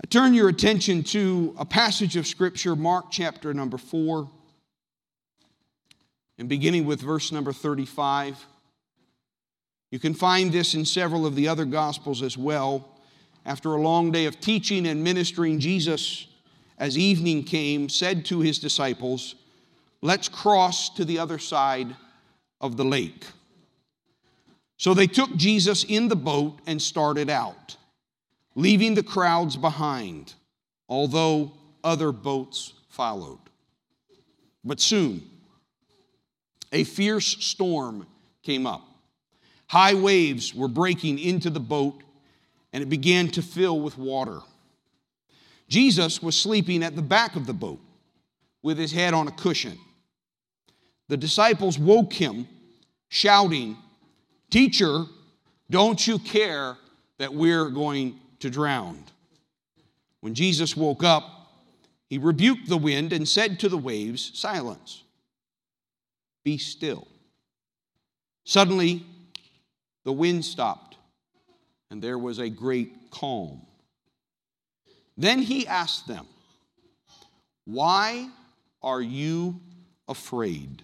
I turn your attention to a passage of Scripture, Mark chapter number 4, and beginning with verse number 35. You can find this in several of the other Gospels as well. After a long day of teaching and ministering, Jesus, as evening came, said to his disciples, Let's cross to the other side of the lake. So they took Jesus in the boat and started out, leaving the crowds behind, although other boats followed. But soon, a fierce storm came up. High waves were breaking into the boat, and it began to fill with water. Jesus was sleeping at the back of the boat with his head on a cushion. The disciples woke him, shouting, Teacher, don't you care that we're going to drown? When Jesus woke up, he rebuked the wind and said to the waves, Silence, be still. Suddenly, the wind stopped, and there was a great calm. Then he asked them, Why are you afraid?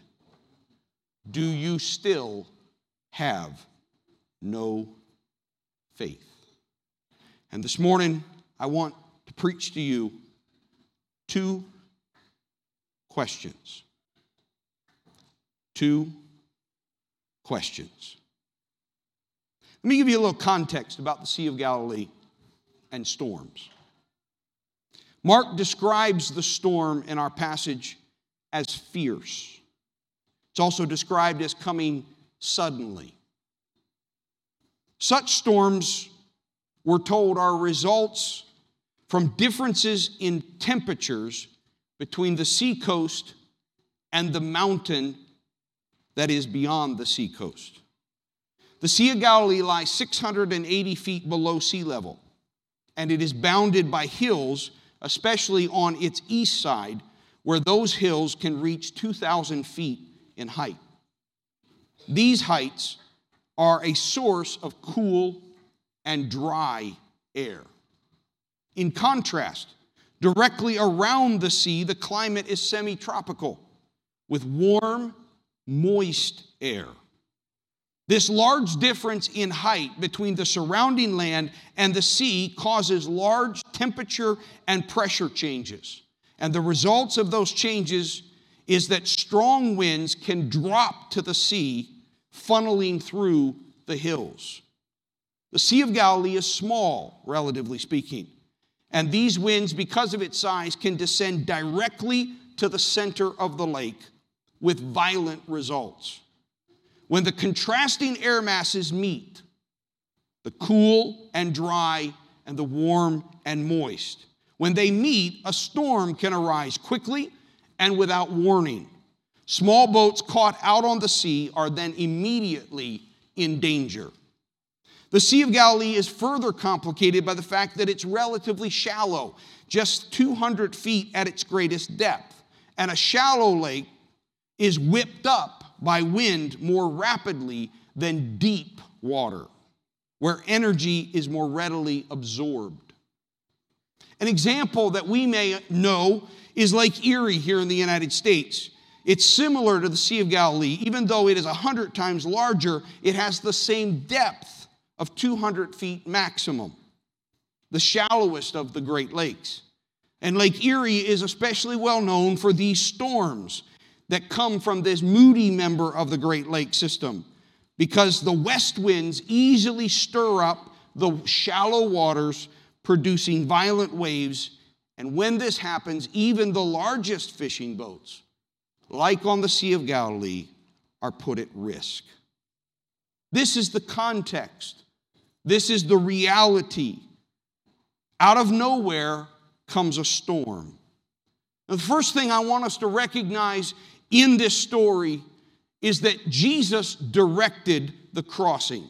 Do you still have no faith? And this morning, I want to preach to you two questions. Two questions. Let me give you a little context about the Sea of Galilee and storms. Mark describes the storm in our passage as fierce. It's also described as coming suddenly. Such storms, we're told, are results from differences in temperatures between the seacoast and the mountain that is beyond the seacoast. The Sea of Galilee lies 680 feet below sea level, and it is bounded by hills, especially on its east side, where those hills can reach 2,000 feet in height. These heights are a source of cool and dry air. In contrast, directly around the sea, the climate is semi tropical with warm, moist air. This large difference in height between the surrounding land and the sea causes large temperature and pressure changes. And the results of those changes is that strong winds can drop to the sea, funneling through the hills. The Sea of Galilee is small, relatively speaking, and these winds, because of its size, can descend directly to the center of the lake with violent results. When the contrasting air masses meet, the cool and dry and the warm and moist, when they meet, a storm can arise quickly and without warning. Small boats caught out on the sea are then immediately in danger. The Sea of Galilee is further complicated by the fact that it's relatively shallow, just 200 feet at its greatest depth. And a shallow lake is whipped up by wind more rapidly than deep water, where energy is more readily absorbed. An example that we may know is Lake Erie here in the United States. It's similar to the Sea of Galilee. Even though it is 100 times larger, it has the same depth of 200 feet maximum, the shallowest of the Great Lakes. And Lake Erie is especially well known for these storms that come from this moody member of the Great Lake system because the west winds easily stir up the shallow waters, producing violent waves and when this happens, even the largest fishing boats, like on the Sea of Galilee, are put at risk. This is the context. This is the reality. Out of nowhere comes a storm. Now, the first thing I want us to recognize in this story is that Jesus directed the crossing.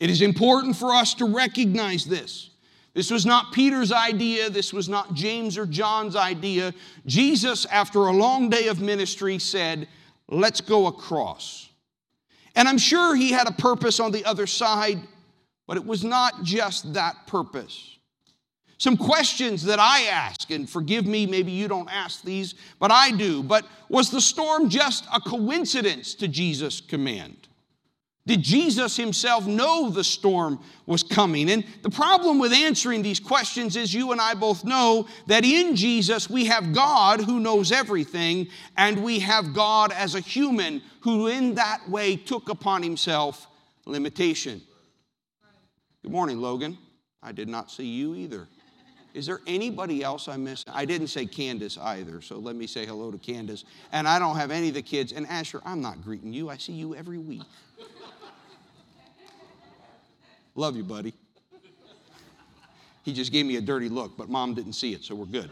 It is important for us to recognize this. This was not Peter's idea. This was not James or John's idea. Jesus, after a long day of ministry, said, Let's go across. And I'm sure he had a purpose on the other side, But it was not just that purpose. Some questions that I ask, and forgive me, maybe you don't ask these, but I do. But was the storm just a coincidence to Jesus' command? Did Jesus himself know the storm was coming? And the problem with answering these questions is you and I both know that in Jesus we have God who knows everything, and we have God as a human who, in that way, took upon himself limitation. Good morning, Logan. I did not see you either. Is there anybody else I missed? I didn't say Candace either, so let me say hello to Candace. And I don't have any of the kids. And Asher, I'm not greeting you. I see you every week. Love you, buddy. He just gave me a dirty look, but mom didn't see it, so we're good.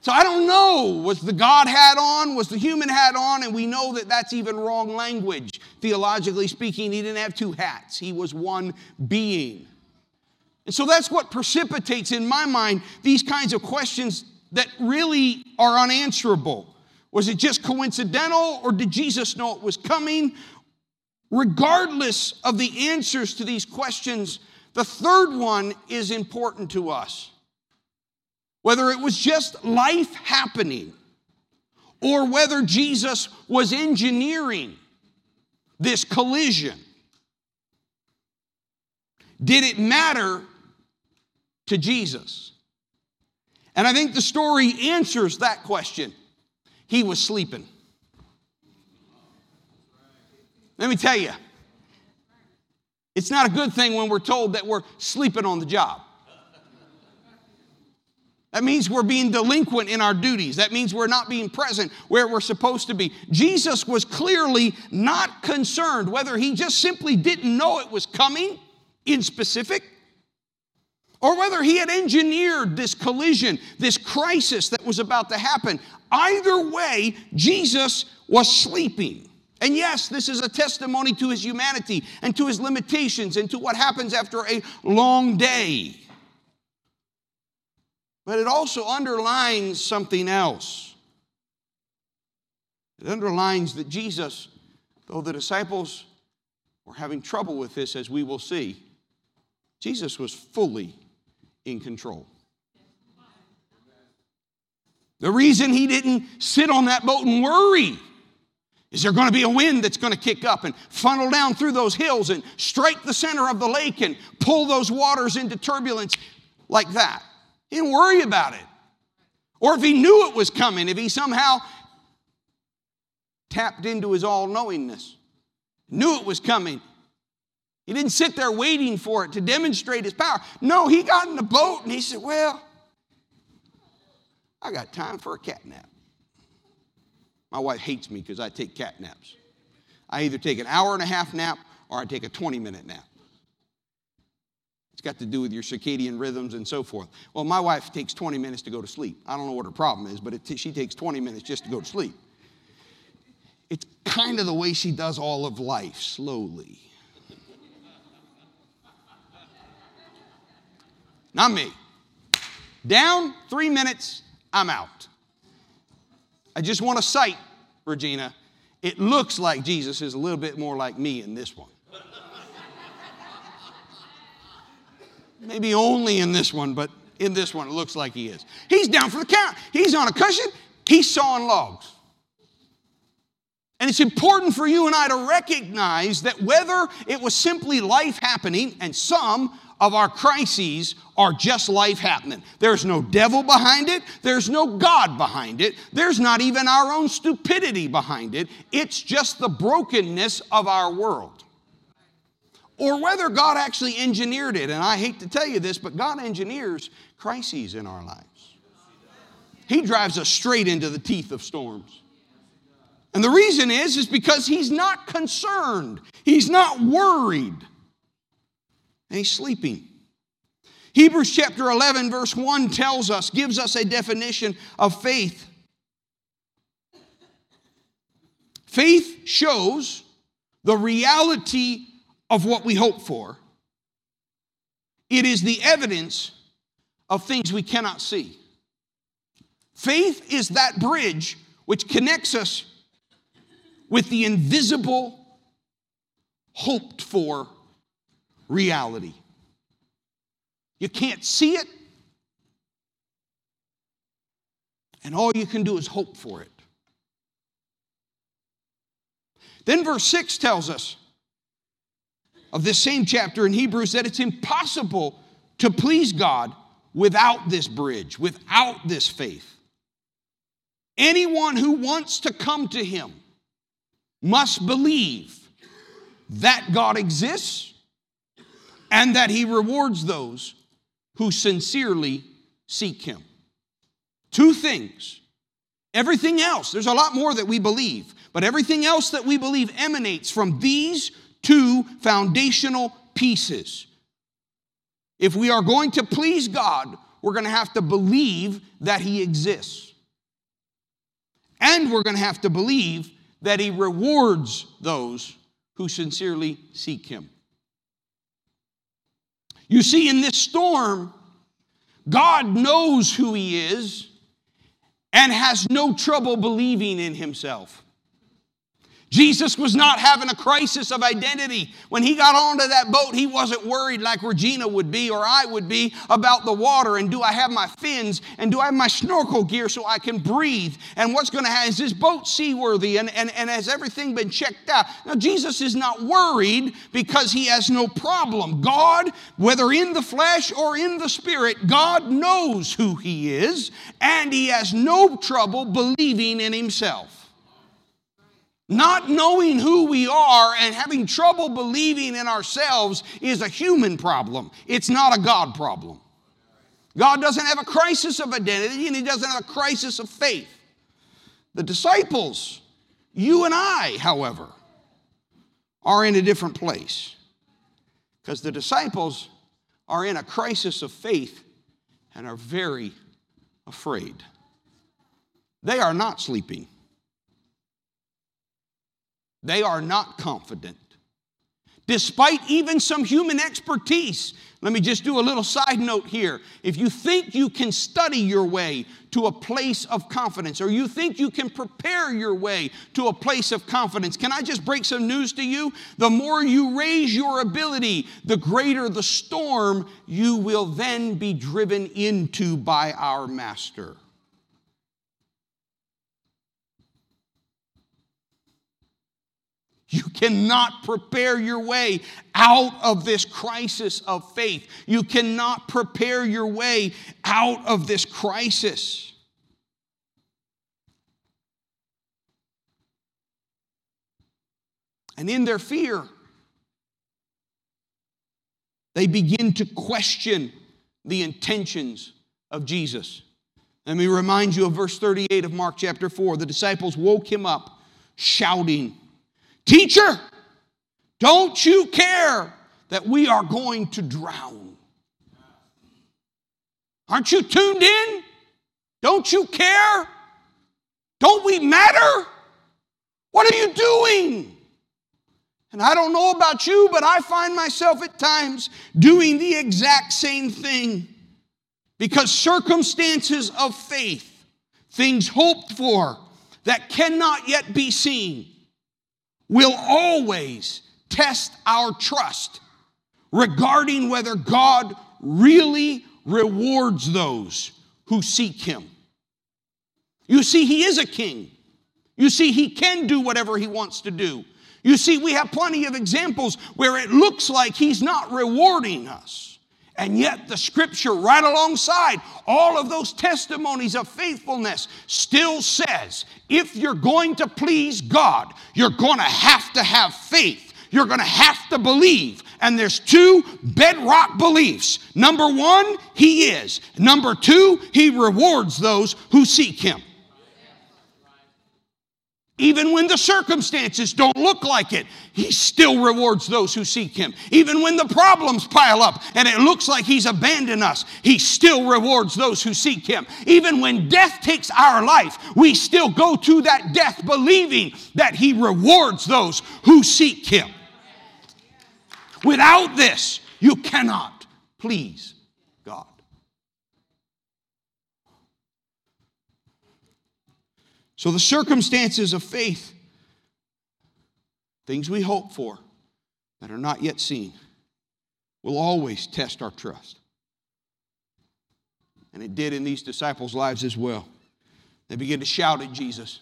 So I don't know. Was the God hat on? Was the human hat on? And we know that that's even wrong language. Theologically speaking, he didn't have two hats, he was one being. And so that's what precipitates in my mind these kinds of questions that really are unanswerable. Was it just coincidental or did Jesus know it was coming? Regardless of the answers to these questions, the third one is important to us. Whether it was just life happening or whether Jesus was engineering this collision, did it matter to Jesus? And I think the story answers that question. He was sleeping. Let me tell you, it's not a good thing when we're told that we're sleeping on the job. That means we're being delinquent in our duties. That means we're not being present where we're supposed to be. Jesus was clearly not concerned whether he just simply didn't know it was coming in specific or whether he had engineered this collision, this crisis that was about to happen. Either way, Jesus was sleeping. And yes, this is a testimony to his humanity and to his limitations and to what happens after a long day. But it also underlines something else. It underlines that Jesus, though the disciples were having trouble with this, as we will see, Jesus was fully in control. The reason he didn't sit on that boat and worry is there going to be a wind that's going to kick up and funnel down through those hills and strike the center of the lake and pull those waters into turbulence like that? He didn't worry about it. Or if he knew it was coming, if he somehow tapped into his all knowingness, knew it was coming, he didn't sit there waiting for it to demonstrate his power. No, he got in the boat and he said, Well, I got time for a cat nap. My wife hates me because I take cat naps. I either take an hour and a half nap or I take a 20 minute nap. It's got to do with your circadian rhythms and so forth. Well, my wife takes 20 minutes to go to sleep. I don't know what her problem is, but t- she takes 20 minutes just to go to sleep. It's kind of the way she does all of life, slowly. Not me. Down, three minutes, I'm out. I just want to cite, Regina, it looks like Jesus is a little bit more like me in this one. Maybe only in this one, but in this one it looks like he is. He's down for the count. He's on a cushion, he's sawing logs. And it's important for you and I to recognize that whether it was simply life happening, and some of our crises are just life happening. There's no devil behind it, there's no God behind it, there's not even our own stupidity behind it. It's just the brokenness of our world. Or whether God actually engineered it. And I hate to tell you this, but God engineers crises in our lives. He drives us straight into the teeth of storms. And the reason is is because he's not concerned. He's not worried and he's sleeping. Hebrews chapter 11, verse 1 tells us, gives us a definition of faith. Faith shows the reality of what we hope for, it is the evidence of things we cannot see. Faith is that bridge which connects us with the invisible hoped for reality. You can't see it, and all you can do is hope for it. Then verse 6 tells us of this same chapter in Hebrews that it's impossible to please God without this bridge, without this faith. Anyone who wants to come to Him must believe that God exists and that He rewards those who sincerely seek Him. Two things. Everything else, there's a lot more that we believe, but everything else that we believe emanates from these two foundational pieces. If we are going to please God, we're going to have to believe that He exists. And we're going to have to believe that He rewards those who sincerely seek Him. You see, in this storm, God knows who He is and has no trouble believing in Himself. Jesus was not having a crisis of identity. When he got onto that boat, he wasn't worried like Regina would be or I would be about the water and do I have my fins and do I have my snorkel gear so I can breathe and what's going to happen? Is this boat seaworthy and, and, and has everything been checked out? Now, Jesus is not worried because he has no problem. God, whether in the flesh or in the spirit, God knows who he is and he has no trouble believing in himself. Not knowing who we are and having trouble believing in ourselves is a human problem. It's not a God problem. God doesn't have a crisis of identity and He doesn't have a crisis of faith. The disciples, you and I, however, are in a different place because the disciples are in a crisis of faith and are very afraid. They are not sleeping. They are not confident. Despite even some human expertise, let me just do a little side note here. If you think you can study your way to a place of confidence, or you think you can prepare your way to a place of confidence, can I just break some news to you? The more you raise your ability, the greater the storm you will then be driven into by our Master. You cannot prepare your way out of this crisis of faith. You cannot prepare your way out of this crisis. And in their fear, they begin to question the intentions of Jesus. Let me remind you of verse 38 of Mark chapter 4. The disciples woke him up shouting, Teacher, don't you care that we are going to drown? Aren't you tuned in? Don't you care? Don't we matter? What are you doing? And I don't know about you, but I find myself at times doing the exact same thing because circumstances of faith, things hoped for that cannot yet be seen, will always test our trust regarding whether God really rewards those who seek Him. You see, He is a king. You see, He can do whatever He wants to do. You see, we have plenty of examples where it looks like He's not rewarding us. And yet, the scripture, right alongside all of those testimonies of faithfulness, still says if you're going to please God, you're going to have to have faith. You're going to have to believe. And there's two bedrock beliefs. Number one, He is. Number two, He rewards those who seek Him. Even when the circumstances don't look like it, He still rewards those who seek Him. Even when the problems pile up and it looks like He's abandoned us, He still rewards those who seek Him. Even when death takes our life, we still go to that death believing that He rewards those who seek Him. Without this, you cannot please So the circumstances of faith, things we hope for, that are not yet seen will always test our trust. And it did in these disciples' lives as well. They began to shout at Jesus,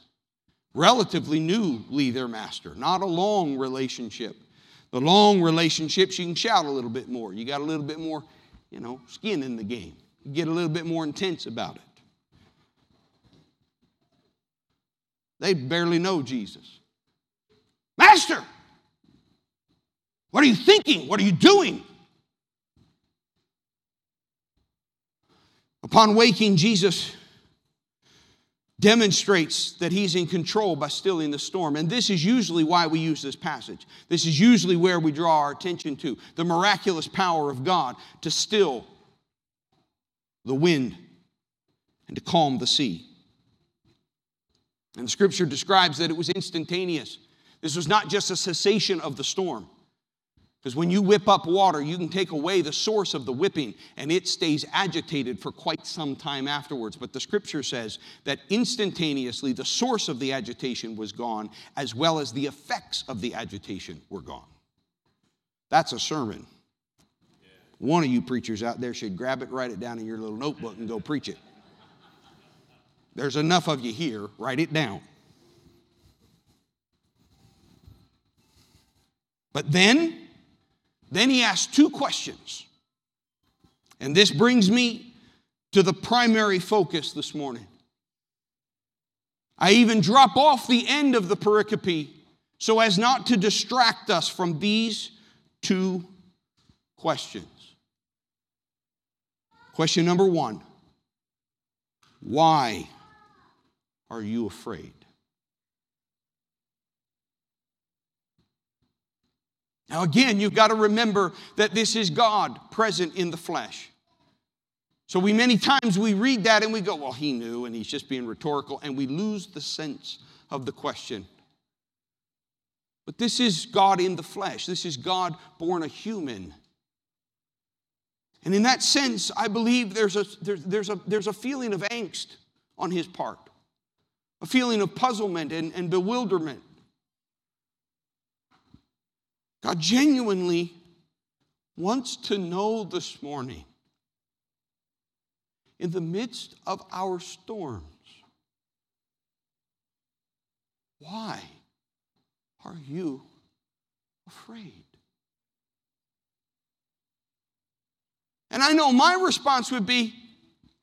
relatively newly their master, not a long relationship. The long relationships, you can shout a little bit more. You got a little bit more, you know, skin in the game. You get a little bit more intense about it. They barely know Jesus. Master, what are you thinking? What are you doing? Upon waking, Jesus demonstrates that he's in control by stilling the storm. And this is usually why we use this passage. This is usually where we draw our attention to the miraculous power of God to still the wind and to calm the sea. And the scripture describes that it was instantaneous. This was not just a cessation of the storm. Because when you whip up water, you can take away the source of the whipping and it stays agitated for quite some time afterwards. But the scripture says that instantaneously the source of the agitation was gone, as well as the effects of the agitation were gone. That's a sermon. One of you preachers out there should grab it, write it down in your little notebook, and go preach it. There's enough of you here, write it down. But then, then he asks two questions. And this brings me to the primary focus this morning. I even drop off the end of the pericope so as not to distract us from these two questions. Question number one Why are you afraid? Now, again, you've got to remember that this is God present in the flesh. So we many times we read that and we go, well, he knew and he's just being rhetorical, and we lose the sense of the question. But this is God in the flesh. This is God born a human. And in that sense, I believe there's a, there's, there's a, there's a feeling of angst on his part, a feeling of puzzlement and, and bewilderment. God genuinely wants to know this morning, in the midst of our storms, why are you afraid? And I know my response would be,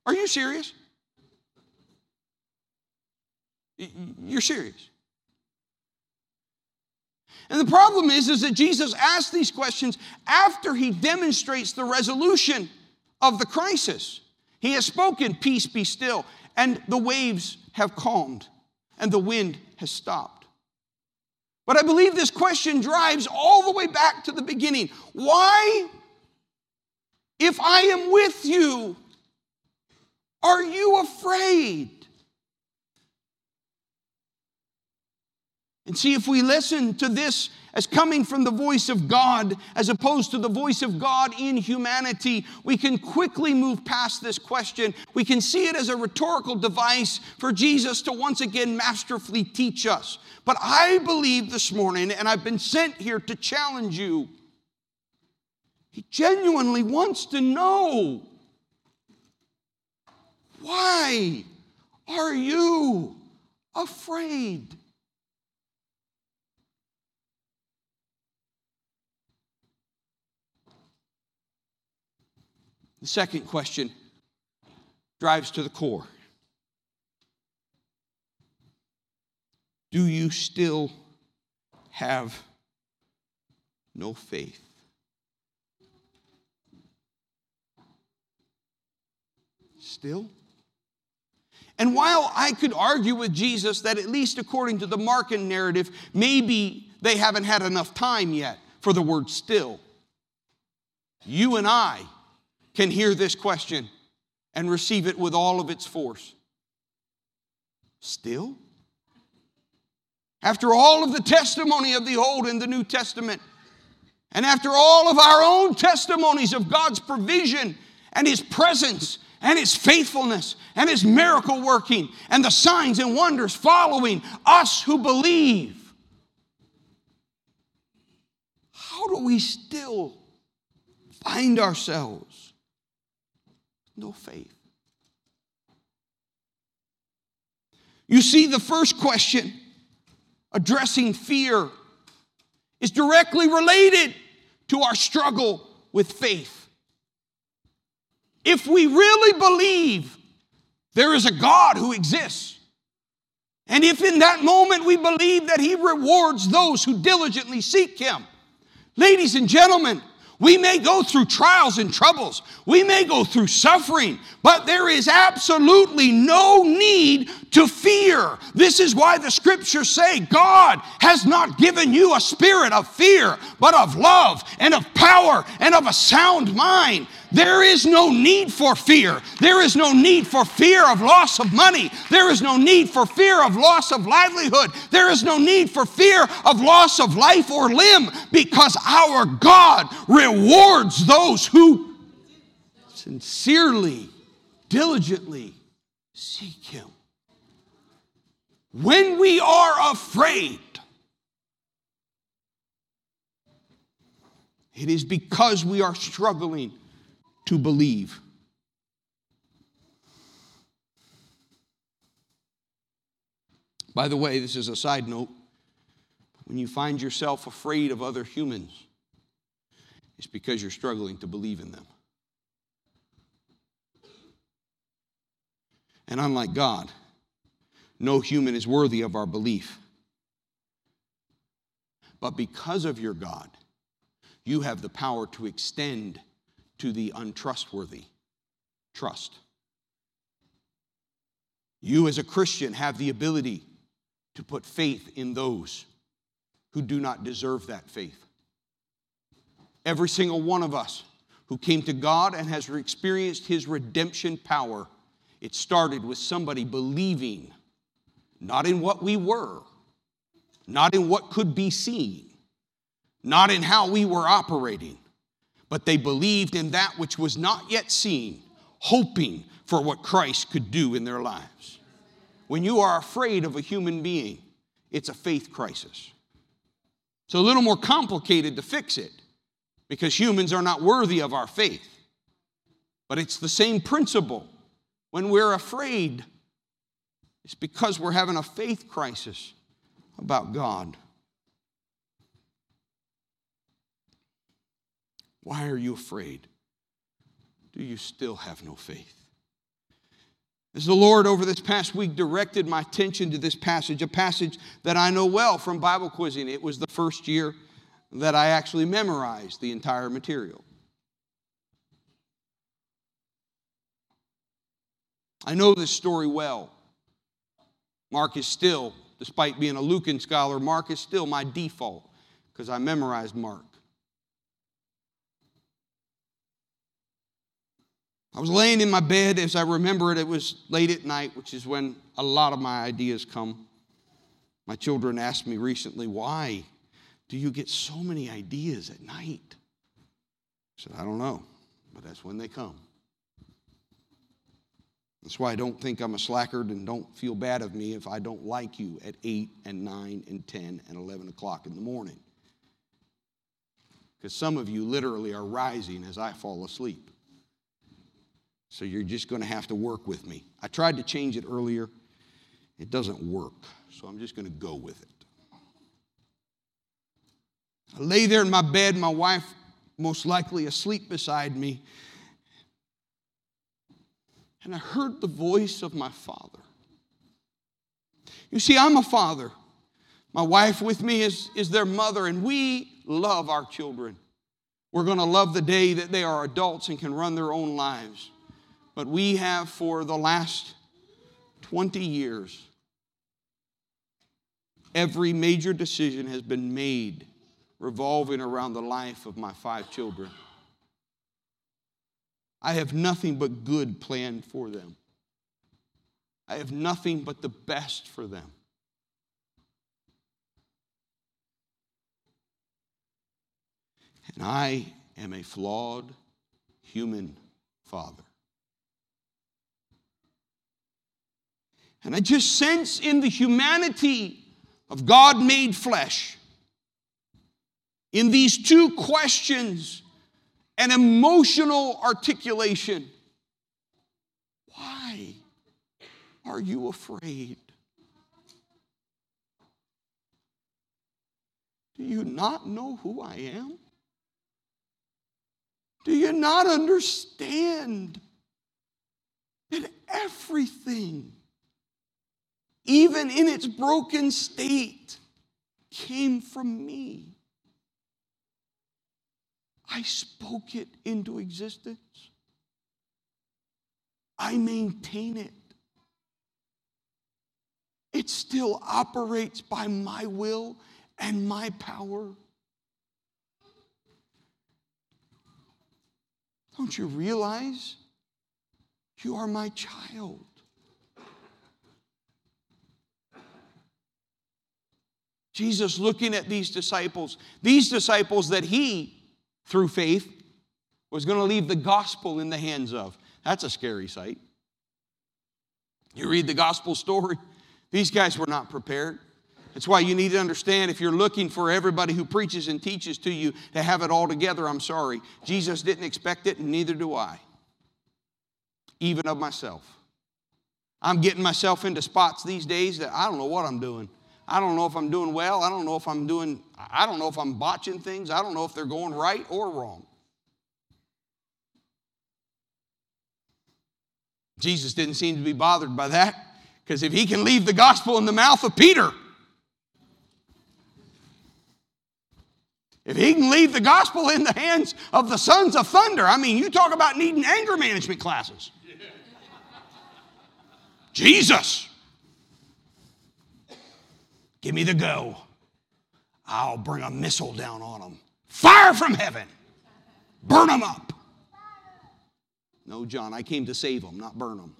Are you serious? You're serious. And the problem is, is that Jesus asks these questions after he demonstrates the resolution of the crisis. He has spoken, Peace be still, and the waves have calmed, and the wind has stopped. But I believe this question drives all the way back to the beginning. Why, if I am with you, are you afraid? And see, if we listen to this as coming from the voice of God as opposed to the voice of God in humanity, we can quickly move past this question. We can see it as a rhetorical device for Jesus to once again masterfully teach us. But I believe this morning, and I've been sent here to challenge you, he genuinely wants to know why are you afraid? The second question drives to the core Do you still have no faith? Still? And while I could argue with Jesus that, at least according to the Markan narrative, maybe they haven't had enough time yet for the word still, you and I can hear this question and receive it with all of its force. Still? After all of the testimony of the Old and the New Testament, and after all of our own testimonies of God's provision and His presence and His faithfulness and His miracle working and the signs and wonders following us who believe, how do we still find ourselves no faith? You see, the first question addressing fear is directly related to our struggle with faith. If we really believe there is a God who exists, and if in that moment we believe that He rewards those who diligently seek Him, ladies and gentlemen, we may go through trials and troubles. We may go through suffering, but there is absolutely no need to fear. This is why the scriptures say God has not given you a spirit of fear, but of love and of power and of a sound mind. There is no need for fear. There is no need for fear of loss of money. There is no need for fear of loss of livelihood. There is no need for fear of loss of life or limb because our God rewards those who sincerely, diligently seek Him. When we are afraid, it is because we are struggling to believe. By the way, this is a side note. When you find yourself afraid of other humans, it's because you're struggling to believe in them. And unlike God, no human is worthy of our belief. But because of your God, you have the power to extend to the untrustworthy. Trust. You, as a Christian, have the ability to put faith in those who do not deserve that faith. Every single one of us who came to God and has experienced His redemption power, it started with somebody believing not in what we were, not in what could be seen, not in how we were operating, but they believed in that which was not yet seen, hoping for what Christ could do in their lives. When you are afraid of a human being, it's a faith crisis. It's a little more complicated to fix it because humans are not worthy of our faith. But it's the same principle. When we're afraid, it's because we're having a faith crisis about God. Why are you afraid? Do you still have no faith? As the Lord over this past week directed my attention to this passage, a passage that I know well from Bible quizzing, it was the first year that I actually memorized the entire material. I know this story well. Mark is still, despite being a Lucan scholar, Mark is still my default because I memorized Mark. I was laying in my bed as I remember it. It was late at night, which is when a lot of my ideas come. My children asked me recently, Why do you get so many ideas at night? I said, I don't know, but that's when they come. That's why I don't think I'm a slackard and don't feel bad of me if I don't like you at 8 and 9 and 10 and 11 o'clock in the morning. Because some of you literally are rising as I fall asleep. So you're just going to have to work with me. I tried to change it earlier, it doesn't work. So I'm just going to go with it. I lay there in my bed, my wife most likely asleep beside me, and I heard the voice of my father. You see, I'm a father. My wife with me is, is their mother, and we love our children. We're going to love the day that they are adults and can run their own lives. But we have, for the last 20 years, every major decision has been made revolving around the life of my five children. I have nothing but good planned for them. I have nothing but the best for them. And I am a flawed human father. And I just sense in the humanity of God made flesh, in these two questions an emotional articulation. Why are you afraid? Do you not know who I am? Do you not understand that everything, even in its broken state, came from me? I spoke it into existence. I maintain it. It still operates by my will and my power. Don't you realize you are my child? Jesus looking at these disciples, these disciples that he, through faith, was going to leave the gospel in the hands of. That's a scary sight. You read the gospel story, these guys were not prepared. That's why you need to understand if you're looking for everybody who preaches and teaches to you to have it all together, I'm sorry. Jesus didn't expect it, and neither do I, even of myself. I'm getting myself into spots these days that I don't know what I'm doing. I don't know if I'm doing well. I don't know if I'm doing, I don't know if I'm botching things. I don't know if they're going right or wrong. Jesus didn't seem to be bothered by that because if he can leave the gospel in the mouth of Peter, If he can leave the gospel in the hands of the sons of thunder, I mean, you talk about needing anger management classes. Jesus, give me the go. I'll bring a missile down on them. Fire from heaven. Burn them up. No, John, I came to save them, not burn them.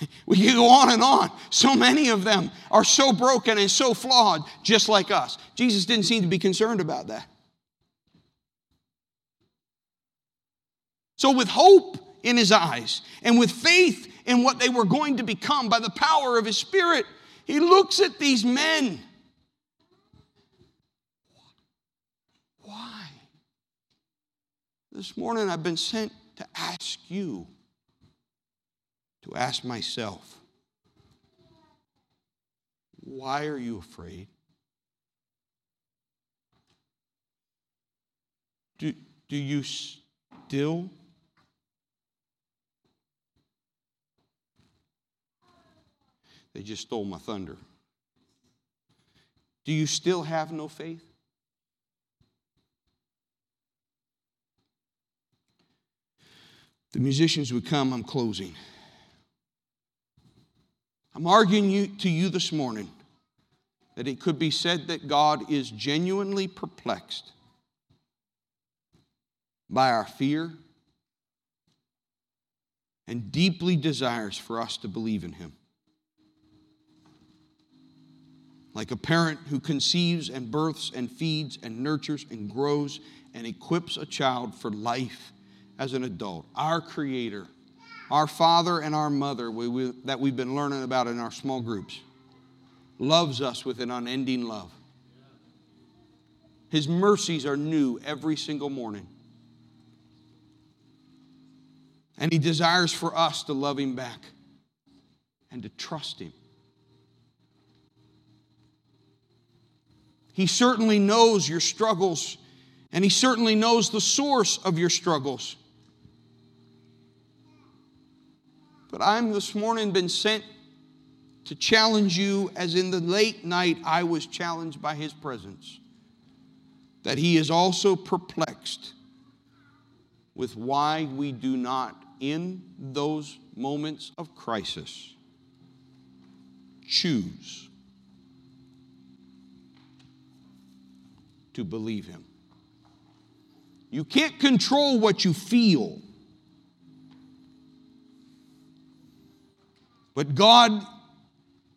we can go on and on. So many of them are so broken and so flawed, just like us. Jesus didn't seem to be concerned about that. So, with hope in his eyes and with faith in what they were going to become by the power of his Spirit, he looks at these men. Why? This morning I've been sent to ask you to ask myself, why are you afraid? Do, do you still They just stole my thunder. Do you still have no faith? The musicians would come, I'm closing. I'm arguing you, to you this morning that it could be said that God is genuinely perplexed by our fear and deeply desires for us to believe in Him. Like a parent who conceives and births and feeds and nurtures and grows and equips a child for life as an adult, our Creator our father and our mother we, we, that we've been learning about in our small groups loves us with an unending love. His mercies are new every single morning. And He desires for us to love Him back and to trust Him. He certainly knows your struggles, and He certainly knows the source of your struggles. But I'm this morning been sent to challenge you as in the late night I was challenged by his presence. That he is also perplexed with why we do not, in those moments of crisis, choose to believe him. You can't control what you feel. But God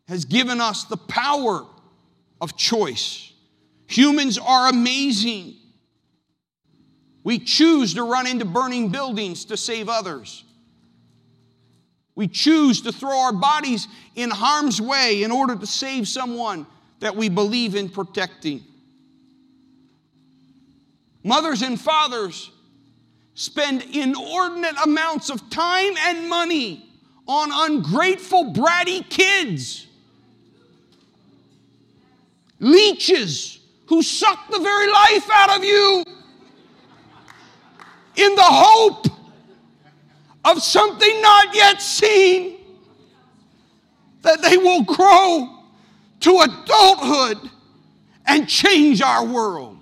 has given us the power of choice. Humans are amazing. We choose to run into burning buildings to save others. We choose to throw our bodies in harm's way in order to save someone that we believe in protecting. Mothers and fathers spend inordinate amounts of time and money on ungrateful, bratty kids. Leeches who suck the very life out of you in the hope of something not yet seen that they will grow to adulthood and change our world.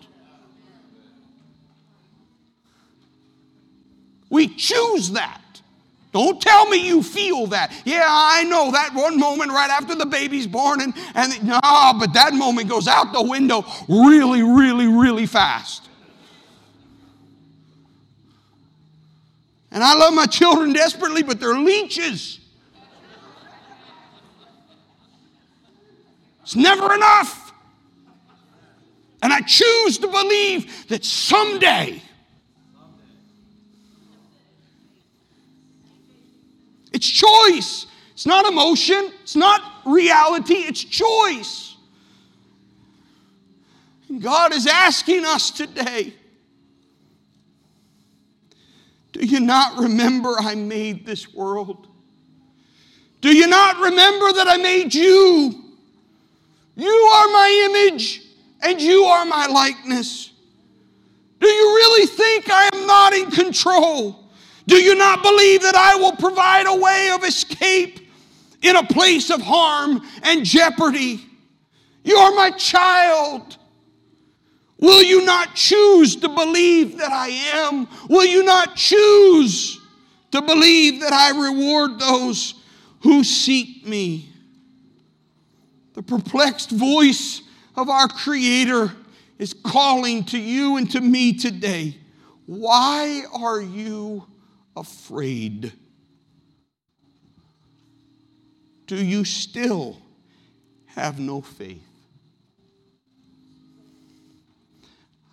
We choose that. Don't tell me you feel that. Yeah, I know that one moment right after the baby's born, and, and no, but that moment goes out the window really, really, really fast. And I love my children desperately, but they're leeches. It's never enough. And I choose to believe that someday it's choice. It's not emotion, it's not reality, it's choice. And God is asking us today do you not remember I made this world? Do you not remember that I made you? You are my image and you are my likeness. Do you really think I am not in control? Do you not believe that I will provide a way of escape in a place of harm and jeopardy? You are my child. Will you not choose to believe that I am? Will you not choose to believe that I reward those who seek me? The perplexed voice of our Creator is calling to you and to me today. Why are you afraid? Do you still have no faith?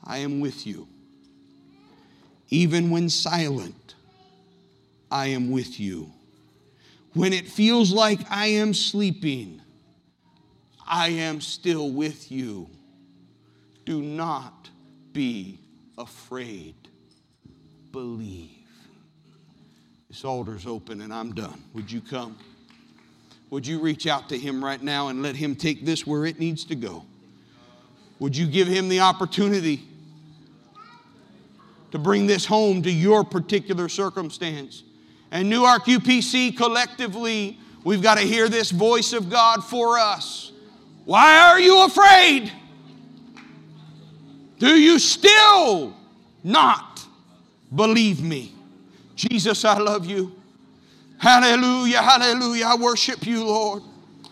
I am with you. Even when silent, I am with you. When it feels like I am sleeping, I am still with you. Do not be afraid. Believe. This altar's open and I'm done. Would you come? Would you reach out to him right now and let him take this where it needs to go? Would you give him the opportunity? to bring this home to your particular circumstance. And Newark UPC collectively, we've got to hear this voice of God for us. Why are you afraid? Do you still not believe me? Jesus, I love you. Hallelujah, hallelujah. I worship you, Lord.